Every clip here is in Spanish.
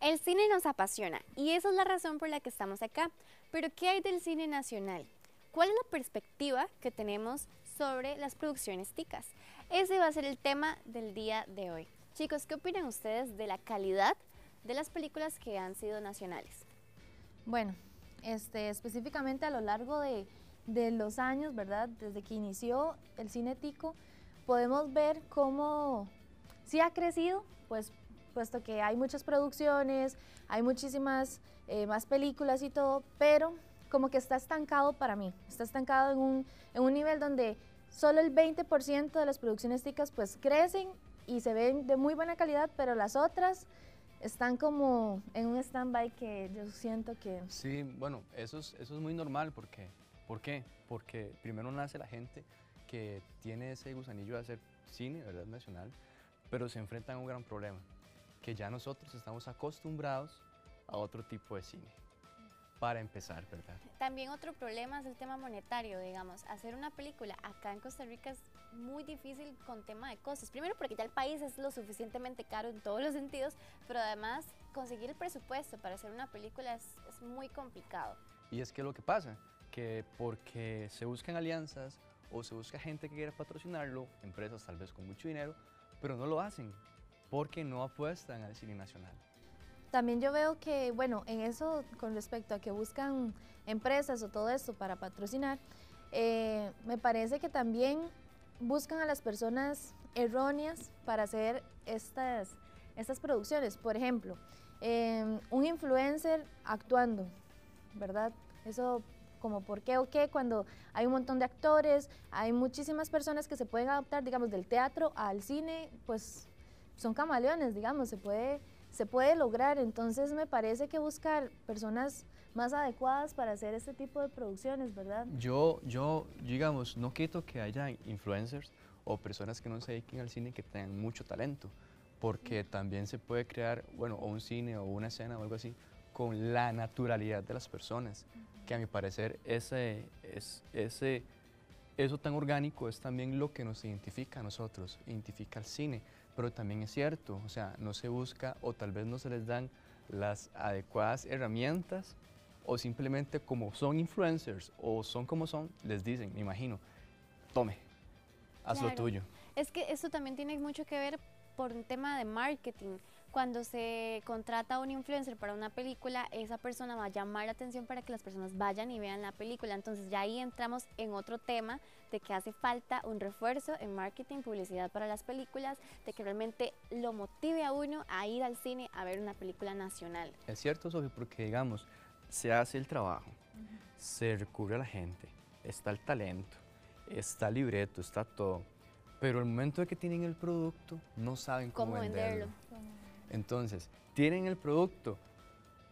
El cine nos apasiona y esa es la razón por la que estamos acá. Pero ¿qué hay del cine nacional? ¿Cuál es la perspectiva que tenemos sobre las producciones ticas? Ese va a ser el tema del día de hoy. Chicos, ¿qué opinan ustedes de la calidad de las películas que han sido nacionales? Bueno, este, específicamente a lo largo de, de los años, ¿verdad? Desde que inició el cine tico, podemos ver cómo sí ha crecido, pues puesto que hay muchas producciones, hay muchísimas eh, más películas y todo, pero como que está estancado para mí, está estancado en un, en un nivel donde solo el 20% de las producciones ticas pues crecen y se ven de muy buena calidad, pero las otras están como en un stand-by que yo siento que... Sí, bueno, eso es, eso es muy normal porque, ¿por qué? Porque primero nace la gente que tiene ese gusanillo de hacer cine, ¿verdad? Nacional, pero se enfrentan a un gran problema que ya nosotros estamos acostumbrados a otro tipo de cine. Para empezar, ¿verdad? También otro problema es el tema monetario, digamos. Hacer una película acá en Costa Rica es muy difícil con tema de costos. Primero porque ya el país es lo suficientemente caro en todos los sentidos, pero además conseguir el presupuesto para hacer una película es, es muy complicado. Y es que lo que pasa, que porque se buscan alianzas o se busca gente que quiera patrocinarlo, empresas tal vez con mucho dinero, pero no lo hacen porque no apuestan al cine nacional. También yo veo que, bueno, en eso con respecto a que buscan empresas o todo esto para patrocinar, eh, me parece que también buscan a las personas erróneas para hacer estas, estas producciones. Por ejemplo, eh, un influencer actuando, ¿verdad? Eso como por qué o qué, cuando hay un montón de actores, hay muchísimas personas que se pueden adaptar, digamos, del teatro al cine, pues son camaleones, digamos, se puede, se puede lograr. Entonces me parece que buscar personas más adecuadas para hacer este tipo de producciones, ¿verdad? Yo, yo, digamos, no quito que haya influencers o personas que no se dediquen al cine que tengan mucho talento, porque también se puede crear, bueno, o un cine o una escena o algo así, con la naturalidad de las personas, que a mi parecer ese, es, ese, eso tan orgánico es también lo que nos identifica a nosotros, identifica al cine pero también es cierto, o sea, no se busca o tal vez no se les dan las adecuadas herramientas o simplemente como son influencers o son como son, les dicen, me imagino, tome, haz lo tuyo. Es que esto también tiene mucho que ver por un tema de marketing cuando se contrata a un influencer para una película, esa persona va a llamar la atención para que las personas vayan y vean la película. Entonces ya ahí entramos en otro tema de que hace falta un refuerzo en marketing, publicidad para las películas, de que realmente lo motive a uno a ir al cine a ver una película nacional. Es cierto, Sofía, porque digamos, se hace el trabajo, se recurre a la gente, está el talento, está el libreto, está todo. Pero el momento de que tienen el producto, no saben cómo, venderlo. Entonces, tienen el producto,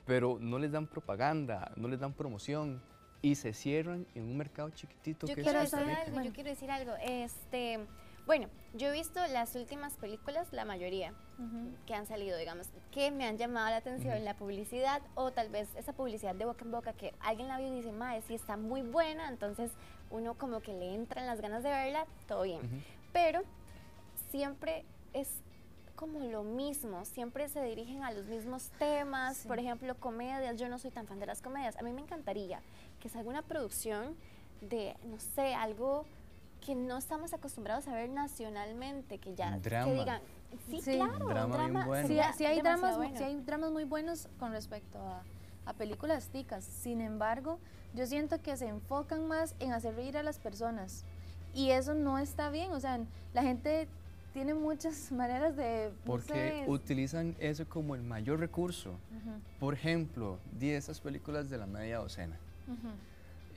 pero no les dan propaganda, no les dan promoción y se cierran en un mercado chiquitito yo que quiero es decir algo, Yo quiero decir algo. Este, bueno, yo he visto las últimas películas, la mayoría que han salido, digamos, que me han llamado la atención, la publicidad o tal vez esa publicidad de boca en boca que alguien la vio y dice, madre, sí está muy buena, entonces uno como que le entran las ganas de verla, todo bien. Pero siempre es como lo mismo, siempre se dirigen a los mismos temas, por ejemplo, comedias, yo no soy tan fan de las comedias, a mí me encantaría que salga una producción de, no sé, algo que no estamos acostumbrados a ver nacionalmente, que ya drama. que digan, sí, claro, drama, bueno. sí, hay dramas, sí hay dramas muy buenos con respecto a, a películas ticas, sin embargo, yo siento que se enfocan más en hacer reír a las personas. Y eso no está bien, o sea, la gente tiene muchas maneras de... Porque utilizan eso como el mayor recurso. Por ejemplo, di esas películas de la media docena.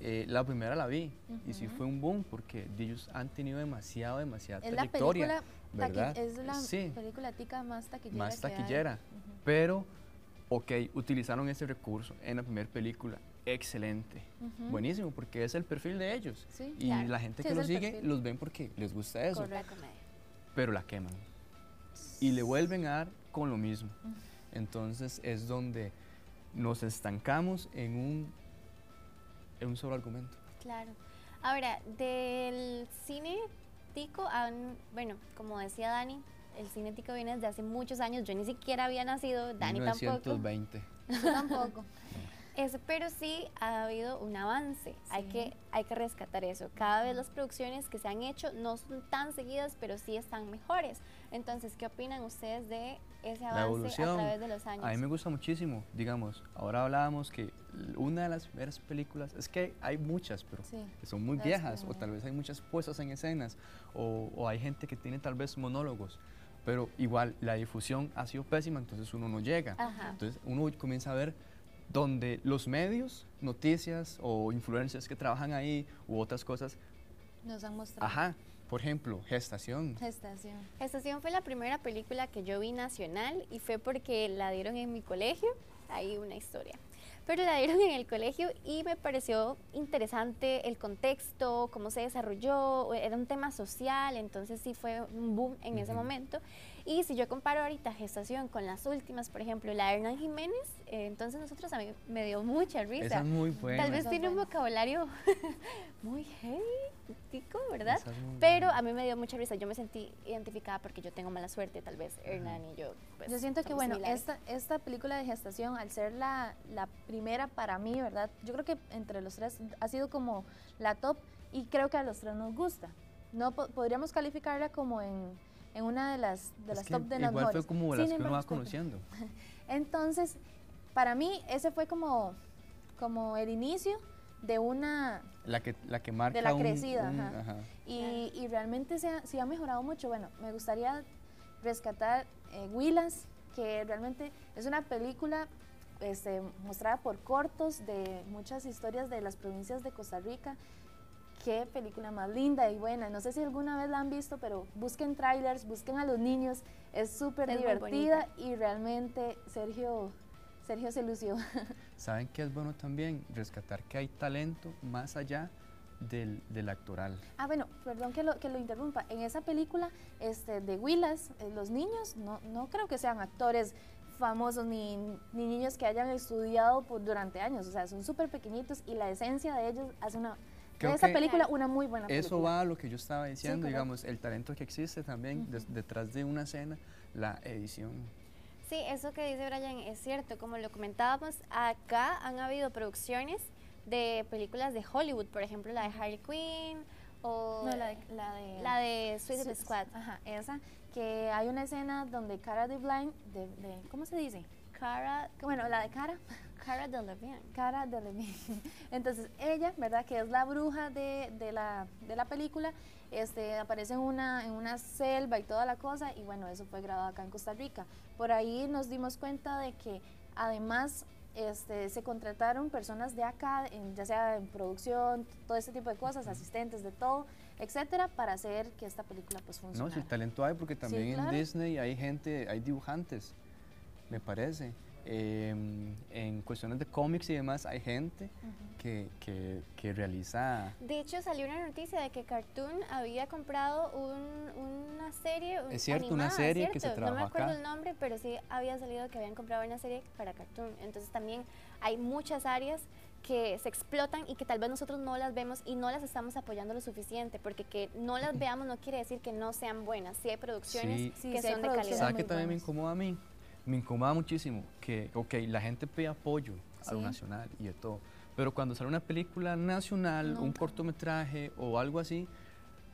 Eh, la primera la vi y sí fue un boom porque ellos han tenido demasiado, demasiada es trayectoria. La ¿verdad? Es la película tica más taquillera. Más taquillera. Pero, ok, utilizaron ese recurso en la primera película. Excelente, buenísimo, porque es el perfil de ellos. y la gente que los sigue los ven porque les gusta eso. Correcto pero la queman. Y le vuelven a dar con lo mismo. Entonces es donde nos estancamos en un, en un solo argumento. Claro. Ahora, del cine tico, bueno, como decía Dani, el cine tico viene desde hace muchos años. Yo ni siquiera había nacido, Dani 1920. tampoco. Yo tampoco. Es, pero sí ha habido un avance, hay, que, hay que rescatar eso. Cada vez las producciones que se han hecho no son tan seguidas, pero sí están mejores. Entonces, ¿qué opinan ustedes de ese avance a través de los años? A mí me gusta muchísimo, digamos, ahora hablábamos que una de las primeras películas, es que hay muchas, pero son muy viejas, o tal vez hay muchas puestas en escenas, o, o hay gente que tiene tal vez monólogos pero igual la difusión ha sido pésima, entonces uno no llega. Entonces uno comienza a ver donde los medios, noticias o influencias que trabajan ahí u otras cosas nos han mostrado. Ajá. Por ejemplo, Gestación. Gestación. Gestación fue la primera película que yo vi nacional y fue porque la dieron en mi colegio. Hay una historia pero la dieron en el colegio y me pareció interesante el contexto, cómo se desarrolló, era un tema social, entonces sí fue un boom en ese momento. Y si yo comparo ahorita gestación con las últimas, por ejemplo, la de Hernán Jiménez, eh, entonces nosotros a mí me dio mucha risa. Esa es muy buena. Tal vez tiene un vocabulario muy heavy, ¿verdad? Pero a mí me dio mucha risa. Yo me sentí identificada porque yo tengo mala suerte, tal vez Hernán y yo. Pues, yo siento que, bueno, esta, esta película de gestación, al ser la, la primera para mí, ¿verdad? Yo creo que entre los tres ha sido como la top y creo que a los tres nos gusta. No podríamos calificarla como en en una de las, de las top de las Igual fue como las que uno va conociendo. Entonces, para mí, ese fue como, como el inicio de una... La que, la que marca De la crecida, ajá. Y, y, realmente se ha, se ha, mejorado mucho. Bueno, me gustaría rescatar eh, Willas, que realmente es una película este, mostrada por cortos de muchas historias de las provincias de Costa Rica qué película más linda y buena. No sé si alguna vez la han visto, pero busquen trailers, busquen a los niños. Es súper divertida y realmente Sergio, Sergio se lució. ¿Saben qué es bueno también? Rescatar que hay talento más allá del, del, actoral. Ah, bueno, perdón que lo, que lo interrumpa. En esa película este, de Willas, eh, los niños no, no creo que sean actores famosos ni, ni niños que hayan estudiado por, durante años. O sea, son súper pequeñitos y la esencia de ellos hace una esa película una muy buena película. Eso va a lo que yo estaba diciendo, digamos, el talento que existe también detrás de una escena, la edición. Sí, eso que dice Brian es cierto. Como lo comentábamos, acá han habido producciones de películas de Hollywood, por ejemplo, la de Harley Quinn o no, la de, la de, la de Suicide Squad. Ajá, esa, que hay una escena donde Cara de Blind, de, de ¿cómo se dice? Cara, bueno, la de Cara, Cara Delevingne. Cara Delevingne. Entonces, ella, ¿verdad? Que es la bruja de, de, la, de la película, este, aparece en una, en una selva y toda la cosa, y bueno, eso fue grabado acá en Costa Rica. Por ahí nos dimos cuenta de que además este, se contrataron personas de acá, ya sea en producción, todo ese tipo de cosas, asistentes de todo, etcétera, para hacer que esta película pues funcione. No, si el talento hay, porque también en Disney hay gente, hay dibujantes, me parece. Em, en cuestiones de cómics y demás hay gente que, que, realiza... De hecho salió una noticia de que Cartoon había comprado una serie Es cierto, una serie que se trabajó No me acuerdo el nombre, pero sí había salido que habían comprado una serie para Cartoon. Entonces también hay muchas áreas que se explotan y que tal vez nosotros no las vemos y no las estamos apoyando lo suficiente, porque que no las veamos no quiere decir que no sean buenas. Sí hay producciones que son de calidad. ¿Sabes que también me incomoda a mí? Me incomoda muchísimo que, ok, la gente pide apoyo a lo nacional y de todo, pero cuando sale una película nacional, un cortometraje o algo así,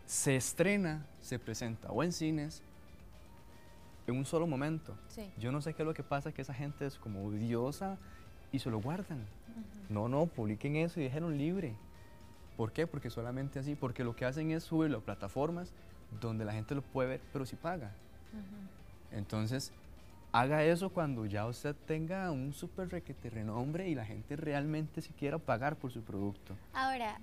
se estrena, se presenta o en cines en un solo momento. Yo no sé qué es lo que pasa, que esa gente es como odiosa y se lo guardan. No, no, publiquen eso y déjenlo libre. ¿Por qué? Porque solamente así, porque lo que hacen es subirlo a plataformas donde la gente lo puede ver, pero si paga. Entonces, haga eso cuando ya usted tenga un súper requete renombre y la gente realmente se quiera pagar por su producto. Ahora,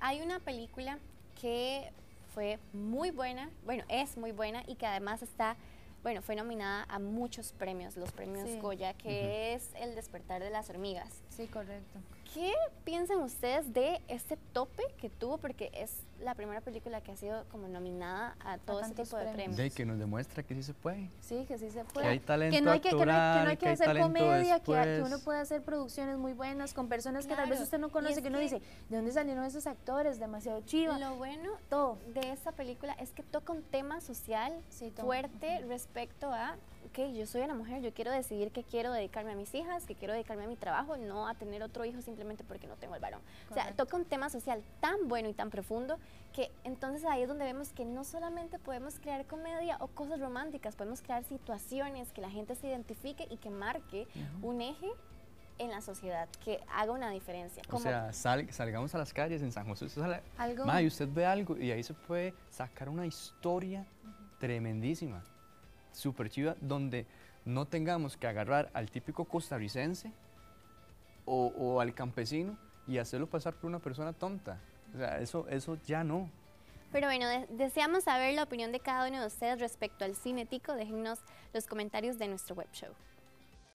hay una película que fue muy buena, bueno, es muy buena y que además está, bueno, fue nominada a muchos premios, los premios Goya, que es El despertar de las hormigas. Sí, correcto. ¿Qué piensan ustedes de este tope que tuvo? Porque es la primera película que ha sido como nominada a todo este tantos tipo de premios. premios. De que nos demuestra que sí se puede. Sí, que sí se Que puede. hay talento que no hay que, que no hay- que no hay que que hay hacer talento comedia, que, que uno puede hacer producciones muy buenas con personas que tal vez Claro, usted no conoce, es que uno que- dice, ¿de dónde salieron esos actores? Demasiado chiva. Lo bueno todo. de esta película es que toca un tema social Sí, fuerte respecto a, ok, yo soy una mujer, yo quiero decidir que quiero dedicarme a mis hijas, que quiero dedicarme a mi trabajo, no a tener otro hijo simplemente porque no tengo el varón. O sea, Correcto. toca un tema social tan bueno y tan profundo que entonces ahí es donde vemos que no solamente podemos crear comedia o cosas románticas, podemos crear situaciones que la gente se identifique y que marque un eje en la sociedad, que haga una diferencia. O sea, sal- salgamos a las calles en San José. usted sale- Algo. Ma, y usted ve algo y ahí se puede sacar una historia tremendísima, súper chiva, donde no tengamos que agarrar al típico costarricense o, al campesino y hacerlo pasar por una persona tonta. O sea, eso, eso ya no. Pero bueno, de- deseamos saber la opinión de cada uno de ustedes respecto al cine tico. Déjennos los comentarios de nuestro web show.